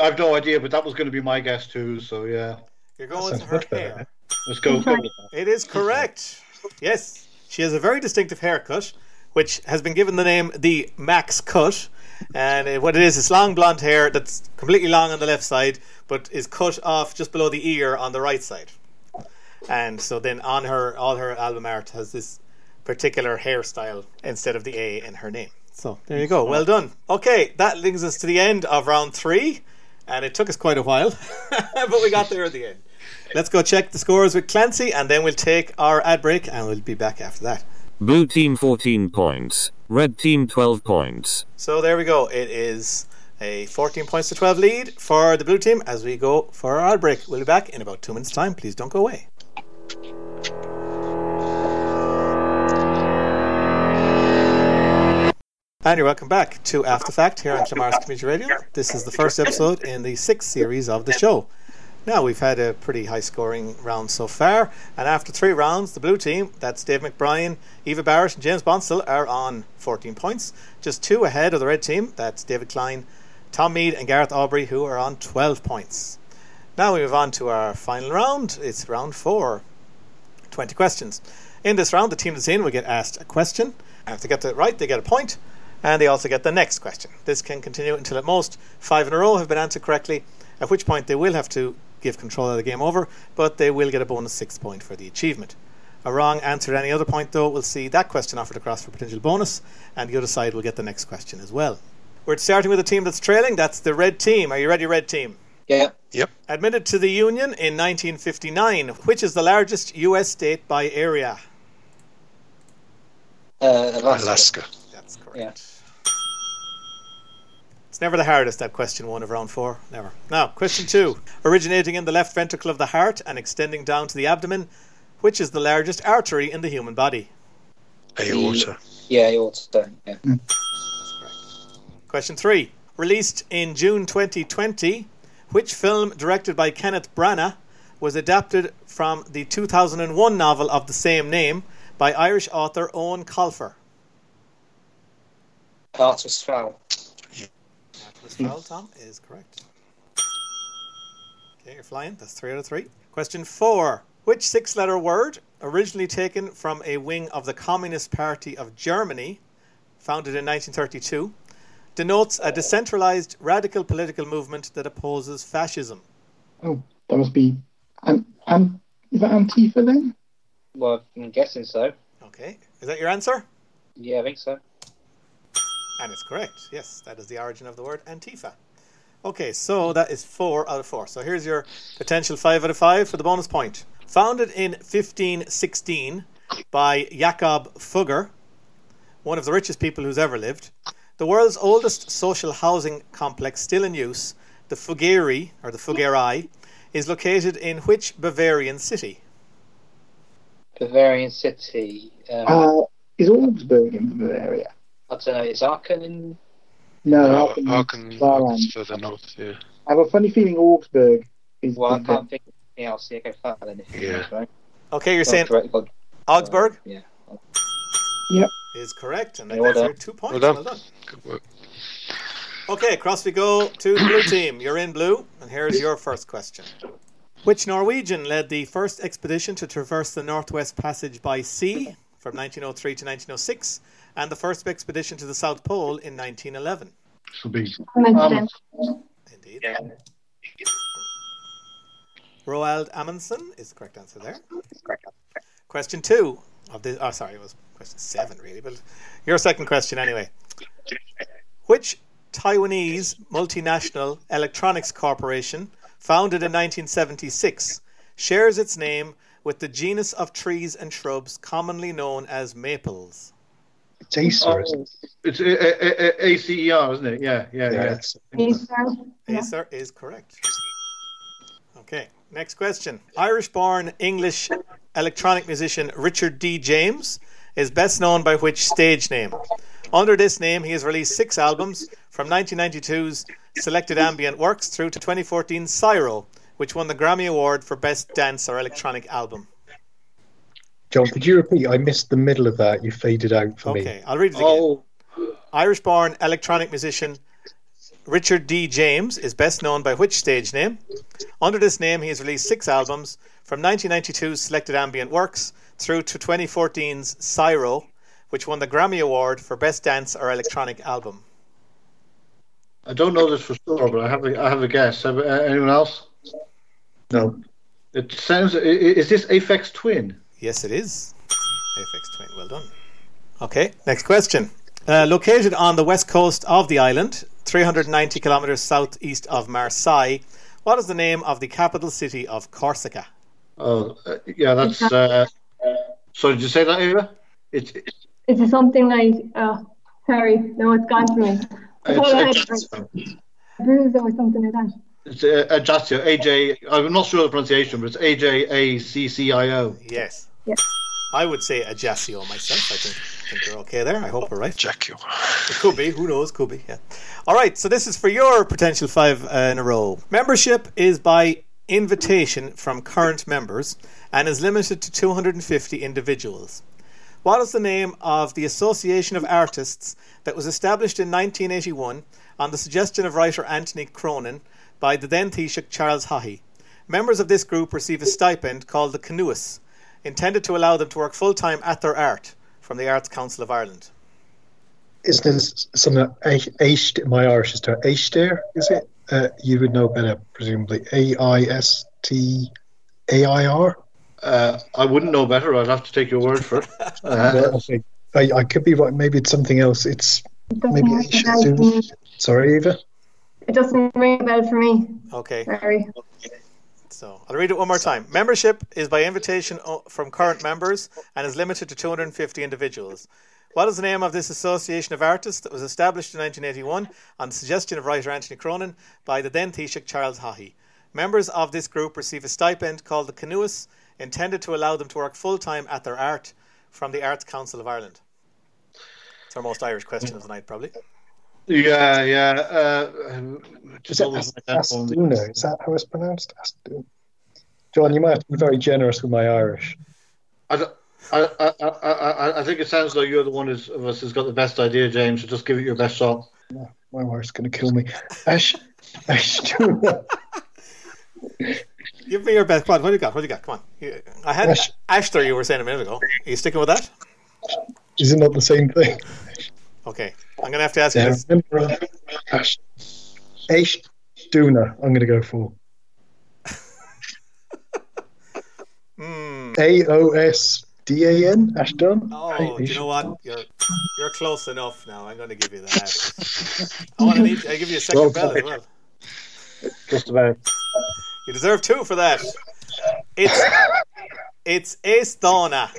I've no idea, but that was going to be my guess too. So yeah, You're going with her much better, hair. let's go. Right. It is correct. Yes, she has a very distinctive haircut, which has been given the name the Max Cut. And uh, what it is, it's long blonde hair that's completely long on the left side, but is cut off just below the ear on the right side. And so then on her, all her album art has this particular hairstyle instead of the A in her name. So there you go. Well done. Okay, that brings us to the end of round three, and it took us quite a while, [LAUGHS] but we got there at the end. Let's go check the scores with Clancy, and then we'll take our ad break, and we'll be back after that. Blue team 14 points. Red team 12 points. So there we go. It is a 14 points to 12 lead for the blue team as we go for our ad break. We'll be back in about two minutes' time. Please don't go away. And you're welcome back to After Fact here on Clamar's Community Radio. This is the first episode in the sixth series of the show. Now, we've had a pretty high scoring round so far, and after three rounds, the blue team, that's Dave McBrien, Eva Barrett, and James Bonsall, are on 14 points, just two ahead of the red team, that's David Klein, Tom Mead, and Gareth Aubrey, who are on 12 points. Now we move on to our final round. It's round four 20 questions. In this round, the team that's in will get asked a question, if they get it right, they get a point, and they also get the next question. This can continue until at most five in a row have been answered correctly, at which point they will have to give control of the game over, but they will get a bonus six point for the achievement. A wrong answer at any other point, though, will see that question offered across for potential bonus, and the other side will get the next question as well. We're starting with a team that's trailing. That's the red team. Are you ready, red team? Yeah. Yep. Admitted to the Union in 1959, which is the largest U.S. state by area? Uh, Alaska. Alaska. That's correct. Yeah. It's never the hardest, that question one of round four. Never. Now, question two. Originating in the left ventricle of the heart and extending down to the abdomen, which is the largest artery in the human body? Aorta. Yeah, aorta. ought to. Yeah. Mm. Question three. Released in June 2020, which film directed by Kenneth Branagh was adapted from the 2001 novel of the same name by Irish author Eoin Colfer? Artemis Fowl. Atlas Fowl, mm. Tom, is correct. Okay, you're flying. That's three out of three. Question four. Which six letter word, originally taken from a wing of the Communist Party of Germany, founded in 1932, denotes a decentralized radical political movement that opposes fascism? Oh, that must be. An, an, is that Antifa then? Well, I'm guessing so. Okay, is that your answer? Yeah, I think so. And it's correct. Yes, that is the origin of the word Antifa. Okay, so that is four out of four. So here's your potential five out of five for the bonus point. Founded in 1516 by Jakob Fugger, one of the richest people who's ever lived, the world's oldest social housing complex still in use, the Fuggerei, or the Fuggerei, is located in which Bavarian city? Bavarian City. Um, Uh, is Augsburg in Bavaria? I don't know. Is Aachen in? No, Ar- Aachen- Aachen Saarland. is further north, yeah. I have a funny feeling Augsburg is. Well, I the- can't think of anything else. Yeah, go further then if you Yeah. right? Okay, you're saying Correct, got- Augsburg Yeah. Yep. is correct, and Yeah, that's well done. your two points. Well Well done. done. Good work. Okay, across we go to the blue team. You're in blue, and here's your first question. Which Norwegian led the first expedition to traverse the Northwest Passage by sea from 1903 to 1906, and the first expedition to the South Pole in 1911? This will be Amundsen. Indeed. Yeah. Roald Amundsen is the correct answer there. Question two of the. Oh, sorry, it was question seven, really, but your second question anyway. Which Taiwanese multinational electronics corporation, founded in 1976, shares its name with the genus of trees and shrubs commonly known as maples? It's Acer. Oh, isn't Oh, it's A- A- A- ACER, isn't it? Yeah, yeah, it? yeah. Yeah, it's- Acer is correct. Okay, next question. Irish born English electronic musician Richard D. James is best known by which stage name? Under this name, he has released six albums from 1992's Selected Ambient Works through to 2014's Syro, which won the Grammy Award for Best Dance or Electronic Album. John, could you repeat? I missed the middle of that. You faded out for me. Okay, I'll read it again. Oh, Irish born electronic musician Richard D. James is best known by which stage name? Under this name, he has released six albums from 1992's Selected Ambient Works through to 2014's Syro, which won the Grammy Award for Best Dance or Electronic Album. I don't know this for sure, but I have a, I have a guess. Have, uh, anyone else? No. It sounds. i- i- Is this Aphex Twin? Yes, it is. Aphex Twin, well done. Okay, next question. Uh, located on the west coast of the island, 390 kilometres southeast of Marseille, what is the name of the capital city of Corsica? Oh, uh, yeah, that's. Uh, sorry, did you say that, Ava? It's Is it something like, oh, sorry, no, it's gone from me. I thought I had it's, it Bruiser or something like that. it's uh, Ajaccio, AJ. I'm not sure the pronunciation, but it's A J A C C I O. Yes. Yeah. I would say Ajaccio myself. I think, think you're okay there. I hope we're right. Jackie. It could be. Who knows? Could be. Yeah. All right. So this is for your potential five uh, in a row. Membership is by invitation from current members and is limited to 250 individuals. What is the name of the Association of Artists that was established in 1981 on the suggestion of writer Anthony Cronin by the then Taoiseach Charles Haughey? Members of this group receive a stipend called the Cnuas, intended to allow them to work full time at their art from the Arts Council of Ireland. Isn't this something that Aish, my Irish is to Aister, is it? Uh, you would know better, presumably. A I S T A I R? Uh, I wouldn't know better. I'd have to take your word for it. [LAUGHS] Uh, Okay. I, I could be right. Maybe it's something else. It's It maybe ring Aish. bell for me. Sorry, Eva. It doesn't ring a bell for me. Okay. Sorry. So I'll read it one more time. Membership is by invitation from current members and is limited to 250 individuals. What is the name of this association of artists that was established in 1981 on the suggestion of writer Anthony Cronin by the then Taoiseach Charles Haughey? Members of this group receive a stipend called the Cnuas, intended to allow them to work full time at their art from the Arts Council of Ireland. It's our most Irish question of the night, probably. Yeah, yeah. Uh, Is just it like that. Astuna? Is that how it's pronounced? Astuna. John, you might have to be very generous with my Irish. I, I, I, I, I, I think it sounds like you're the one who's, of us who's got the best idea, James. So just give it your best shot. My wife's going to kill me. Ash, Ashtuna. [LAUGHS] Give me your best. What, what do you got? What do you got? Come on. I had Ash- Ashler, you were saying a minute ago. Are you sticking with that? Is it not the same thing? Okay. I'm going to have to ask you this. remember, uh, Ash, Ashtuna, I'm going to go for. Hmm. A O S D A N? Ashton? Oh, you know what? You're you're close enough now. I'm going to give you that. I want to need. I give you a second Well bell as well. Just about. You deserve two for that. It's it's Estona.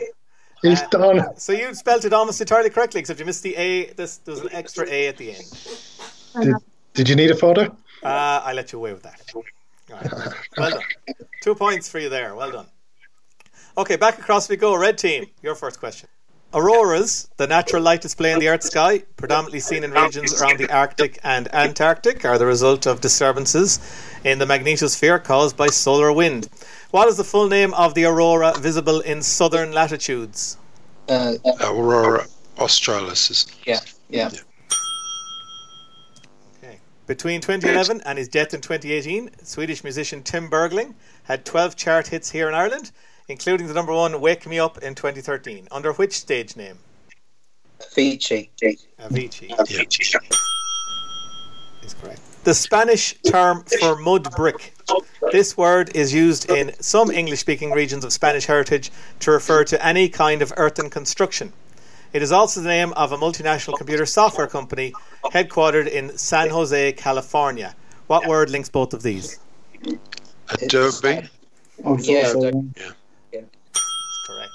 Astana. So you spelled it almost entirely correctly, except you missed the A. This there was an extra A at the end. Did, did you need a photo? Uh, I let you away with that. Right. [LAUGHS] Well done. Two points for you there. Well done. Okay, back across we go. Red team, your first question. Auroras, the natural light display in the Earth's sky, predominantly seen in regions around the Arctic and Antarctic, are the result of disturbances in the magnetosphere caused by solar wind. What is the full name of the aurora visible in southern latitudes? Uh, Aurora Australis is. yeah, yeah. Between 2011 and his death in 2018, Swedish musician Tim Bergling had 12 chart hits here in Ireland, including the number one Wake Me Up in 2013. Under which stage name? Avicii. Avicii. Is correct. The Spanish term for mud brick. This word is used in some English speaking regions of Spanish heritage to refer to any kind of earthen construction. It is also the name of a multinational computer software company headquartered in San Jose, California. What word links both of these? Adobe. Oh, so- Yeah, so- Correct.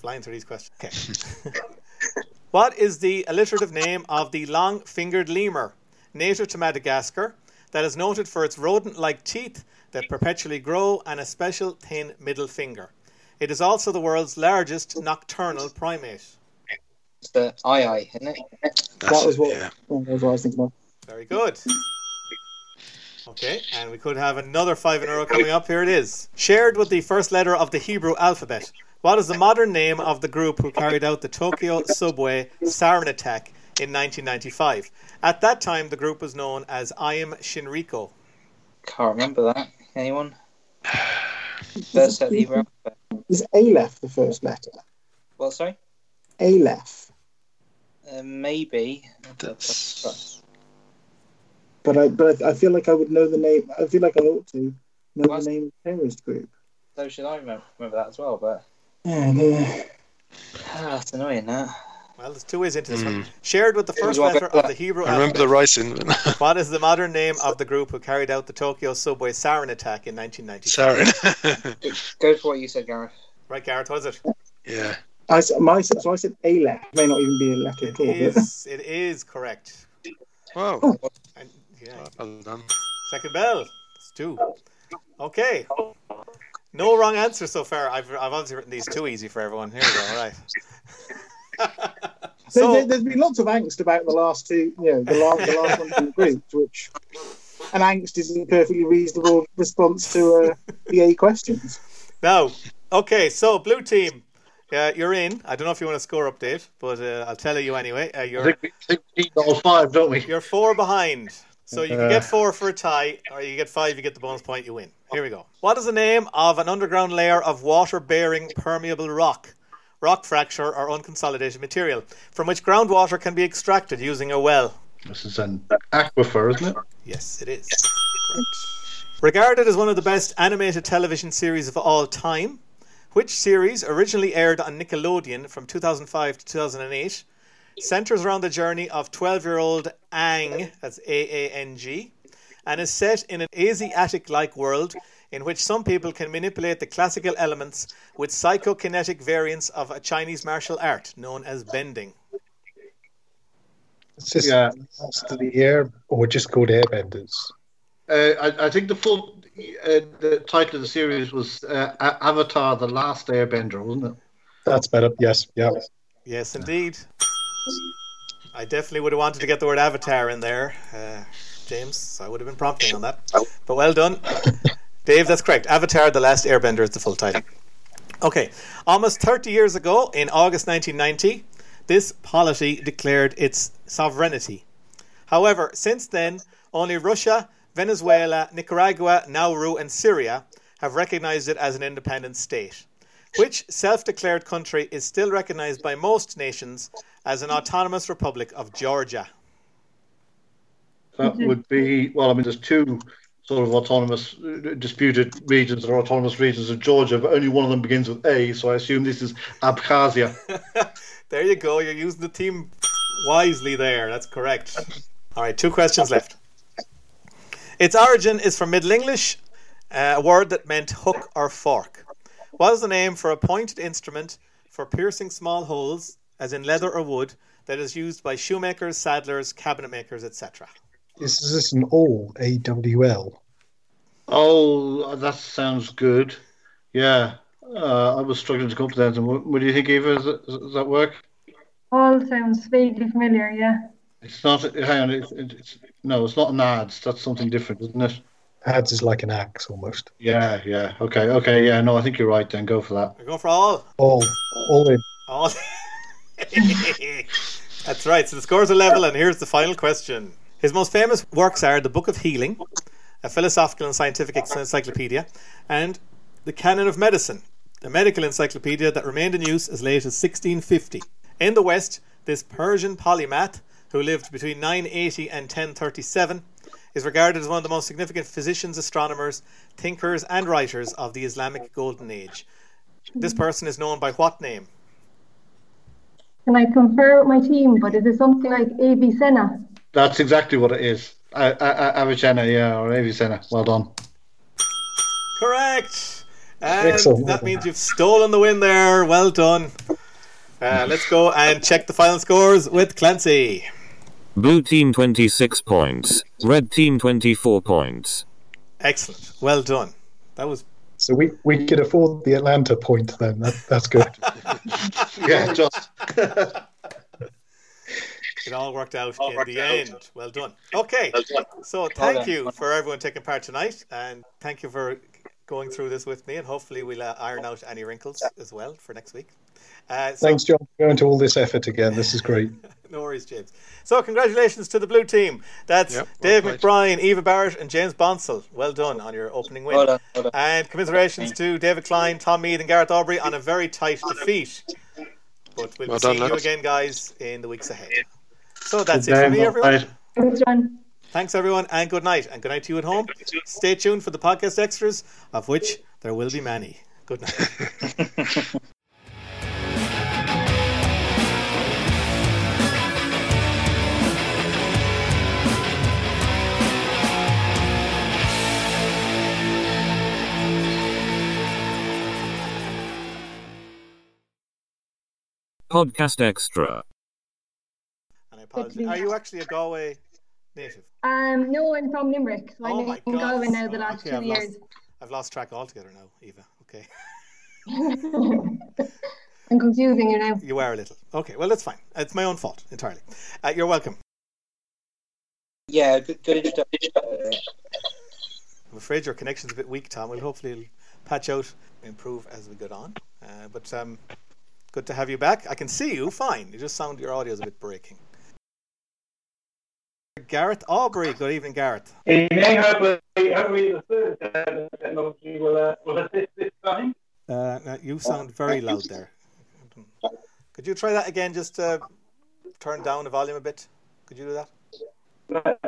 Flying through these questions. Okay. [LAUGHS] what is the alliterative name of the long fingered lemur, native to Madagascar, that is noted for its rodent like teeth that perpetually grow and a special thin middle finger? It is also the world's largest nocturnal primate. It's the aye-aye, isn't it? that was what, yeah. that was what I was thinking of. Very good. Okay, and we could have another five in a row coming up. Here it is. Shared with the first letter of the Hebrew alphabet, what is the modern name of the group who carried out the Tokyo subway sarin attack in 1995? At that time, the group was known as Aum Shinrikyo. Can't remember that. Anyone? [SIGHS] First set the alphabet. Is Aleph the first letter? What, sorry? Aleph. Uh, maybe. That's But I but I, I feel like I would know the name. I feel like I ought to know Was- the name of the terrorist group. So should I remember, remember that as well, but Yeah, no. ah, [SIGHS] that's annoying, that. Well, there's two ways into this one. Mm. Shared with the first You letter of the Hebrew I remember the alphabet, writing. [LAUGHS] what is the modern name of the group who carried out the Tokyo subway sarin attack in 1995? Sorry. [LAUGHS] Go for what you said, Gareth. Right, Gareth, what is it? yeah. I said, my, so I said Aleph. May not even be a letter It at all. but- is, it is correct. Wow. And, yeah, Well done. Second bell. It's two. Okay. No wrong answer so far. I've, I've obviously written these too easy for everyone. Here we go. All right. [LAUGHS] There, so, there, has been lots of angst about the last two, you know, the last, the last one in the group, which, and angst is a perfectly reasonable response to uh, the A questions. now, okay. So, blue team, uh, you're in. I don't know if you want a score update, but uh, I'll tell you anyway. Uh, you're think we, think we all five, don't we? you're four behind. So you can Uh. get four for a tie, or you get five, you get the bonus point, you win. Here we go. What is the name of an underground layer of water-bearing permeable rock, rock fracture, or unconsolidated material from which groundwater can be extracted using a well? This is an aquifer, isn't it? Yes, it is. Correct. Regarded as one of the best animated television series of all time, which series originally aired on Nickelodeon from 2005 to 2008 centers around the journey of 12 year old Aang, that's A A N G, and is set in an Asiatic like world in which some people can manipulate the classical elements with psychokinetic variants of a Chinese martial art known as bending. It's just Yeah. Last of the Air, or just called Airbenders. Uh, I, I think the full uh, the title of the series was uh, Avatar: The Last Airbender, wasn't it? That's better. Yes, yeah. Yes, indeed. I definitely would have wanted to get the word avatar in there, uh, James. I would have been prompting on that. But well done. Dave, that's correct. Avatar The Last Airbender is the full title. Okay. Almost 30 years ago, in August 1990, this polity declared its sovereignty. However, since then, only Russia, Venezuela, Nicaragua, Nauru, and Syria have recognized it as an independent state. Which self declared country is still recognized by most nations as an autonomous republic of Georgia? That would be well. I mean, there's two sort of autonomous uh, disputed regions or autonomous regions of Georgia, but only one of them begins with A. So I assume this is Abkhazia. [LAUGHS] There you go. You're using the team wisely there. That's correct. All right, two questions left. Its origin is from Middle English, uh, a word that meant hook or fork. What is the name for a pointed instrument for piercing small holes, as in leather or wood, that is used by shoemakers, saddlers, cabinet makers, etc.? Is this an all AWL? Oh, that sounds good. Yeah, uh, I was struggling to come up with anything. What, what do you think, Eva? Does, that- does that work? All sounds vaguely familiar, yeah. It's not. Hang on. It's, it's, no, it's not an adze. That's something different, isn't it? Adze is like an axe almost. Yeah, yeah. Okay, okay. Yeah, no, I think you're right. Then go for that. We're for all. All, all in. All. [LAUGHS] That's right. So the scores are level, and here's the final question. His most famous works are The Book of Healing, a philosophical and scientific encyclopedia, and The Canon of Medicine, a medical encyclopedia that remained in use as late as 1650. In the West, this Persian polymath, who lived between 980 and 1037, is regarded as one of the most significant physicians, astronomers, thinkers, and writers of the Islamic Golden Age. This mm-hmm. person is known by what name? Can I confer with my team? But is it something like Avicenna? That's exactly what it is. Avicenna, yeah, or Avicenna. Well done. Correct. And Excellent. that means you've stolen the win there. Well done. Uh, let's go and check the final scores with Clancy. Blue team 26 points. Red team 24 points. Excellent. Well done. That was So we, we could afford the Atlanta point then. That, that's good. [LAUGHS] Yeah, just. [LAUGHS] it all worked out in the end. Well done. Okay. So thank done. you for everyone taking part tonight, and thank you for going through this with me. And hopefully we'll uh, iron out any wrinkles as well for next week. Uh, so Thanks, John, for going to all this effort again. This is great. [LAUGHS] No worries, James. So, congratulations to the blue team. That's Yep, Dave played. McBrien, Eva Barrett, and James Bonsall. Well done on your opening win. Well done, well done. And commiserations to David Klein, Tom Mead, and Gareth Aubrey on a very tight defeat. But we'll Well be done, you lads. again, guys, in the weeks ahead. So that's Good it for me, everyone. Thanks, John. Thanks, everyone, and good night. And good night to you at home. Stay tuned for the podcast extras, of which there will be many. Good night. [LAUGHS] Podcast Extra. And apologize. Are you actually a Galway native? Um, no, I'm from Limerick. So Oh I'm my in God. Galway now the last Okay, two I've years. lost, I've lost track altogether now, Eva. Okay. [LAUGHS] I'm confusing you now. You are a little. Okay, well, that's fine. It's my own fault entirely. Uh, you're welcome. Yeah, good, good introduction. I'm afraid your connection's a bit weak, Tom. We'll hopefully patch out, improve as we go on. Uh, but um, good to have you back. I can see you fine. You just sound your audio's a bit breaking. Gareth Aubrey. Good evening, Gareth. Evening, hopefully, hopefully the third uh, technology will, uh, will assist this time. Uh, now, you sound very loud there. Could you try that again? Just uh, turn down the volume a bit. Could you do that?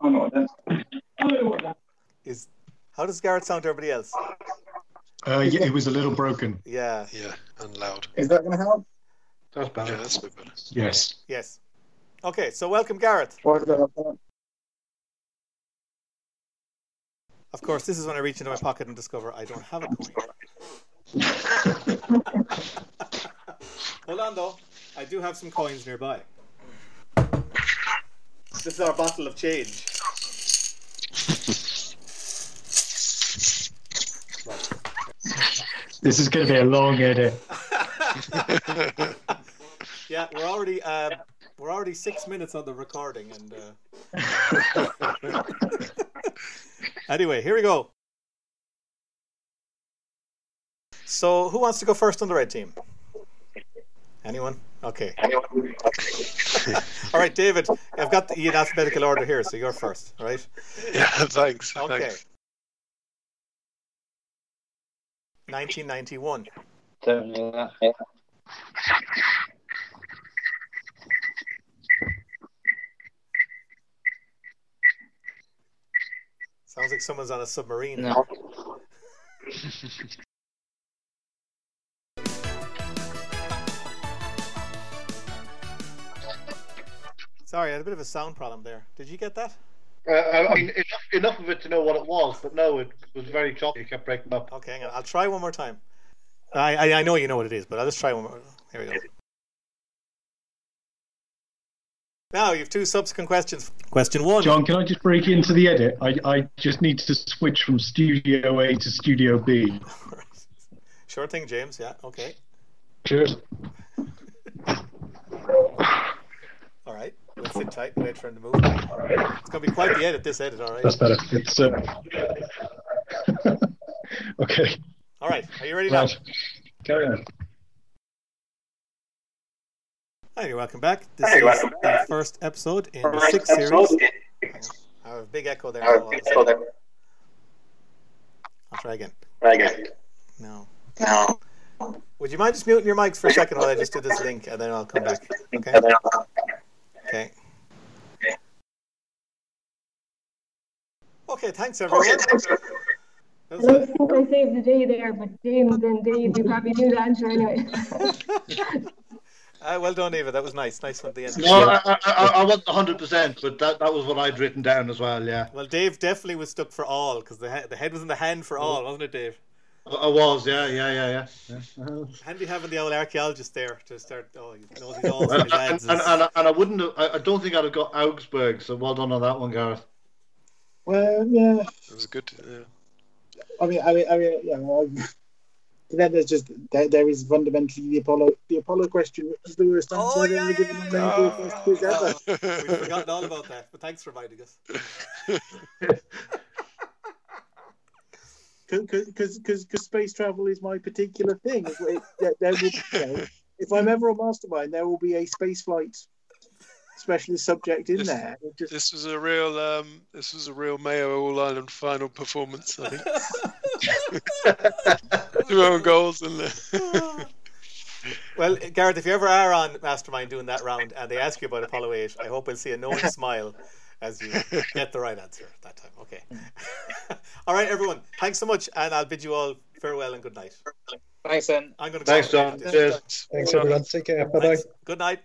I know what that- I know what that- Is how does Gareth sound to everybody else? Uh, yeah, it was a little broken. Yeah. Yeah, and loud. Is that going to help? That's Yeah, that's a bit better. Yes. Yes. Okay. So welcome, Gareth. Or is that help? Of course, this is when I reach into my pocket and discover I don't have a coin. Hold on, though. I do have some coins nearby. This is our bottle of change. This is going to be a long edit. [LAUGHS] Yeah, we're already uh, we're already six minutes on the recording, and uh... [LAUGHS] anyway, here we go. So, who wants to go first on the red team? Anyone? Okay. Anyone? all right, David. I've got the in alphabetical order here, so you're first. right? Yeah, thanks. Okay. Thanks. 1991. don't know that. Yeah. Sounds like someone's on a submarine. No. Sorry, I had a bit of a sound problem there. Did you get that? Uh, I I mean, enough, enough of it to know what it was, but no, it was very choppy. It kept breaking up. Okay, hang on. I'll try one more time. I, I I know you know what it is, but I'll just try one more. Here we go. Now you have two subsequent questions. Question one. John, can I just break into the edit? I, I just need to switch from Studio A to Studio B. [LAUGHS] Sure thing, James. Yeah. Okay. Cheers. All right. Let's sit tight and wait for him to move. It's going to be quite the edit. This edit. All right. That's better. It's uh... [LAUGHS] okay. All right. Are you ready now? Right. Carry on. Hi, you're welcome back. This is the first episode in the sixth series. Hang. I have a big echo there. I'll, I'll try again. No. No. Would you mind just muting your mics for a second while I just do this link and then I'll come back? Okay. Okay. Okay, thanks everyone. That I was don't a- think I saved the day there, but James and Dave, you probably knew the answer anyway. [LAUGHS] Ah, well done, Eva. That was nice. Nice one at the end. No, I, I, I, I wasn't 100%, but that, that was what I'd written down as well, yeah. Well, Dave definitely was stuck for all because the, he- the head was in the hand for all, wasn't it, Dave? I, I was, yeah, yeah, yeah, yeah. [LAUGHS] yeah. Uh, Handy having the old archaeologist there to start. Oh, he knows his alls and, and and, and, and, and I wouldn't have, I, I don't think I'd have got Augsburg, so well done on that one, Gareth. Well, yeah. It was good. Yeah. I mean, I mean, I mean, yeah. Well, then there's just there, there is fundamentally the Apollo the Apollo question, which is the worst answer Oh, I've yeah, ever given on any first quiz ever. We've forgotten all about that, but thanks for reminding us. [LAUGHS] because because space travel is my particular thing. It- it- there- there will, you know, if I'm ever a mastermind, there will be a space flight specialist subject in This- there. Just, This was a real. Um, this was a real Mayo All Ireland final performance. I think. [LAUGHS] Two own goals and. [LAUGHS] Uh, Well, Gareth, if you ever are on Mastermind doing that round and they ask you about Apollo 8, I hope we'll see a knowing smile as you get the right answer that time. Okay. [LAUGHS] all right, everyone. Thanks so much, and I'll bid you all farewell and good night. Thanks, then. I'm going to Thanks. John. Cheers. Thanks, everyone. Take care. Bye bye. Good night.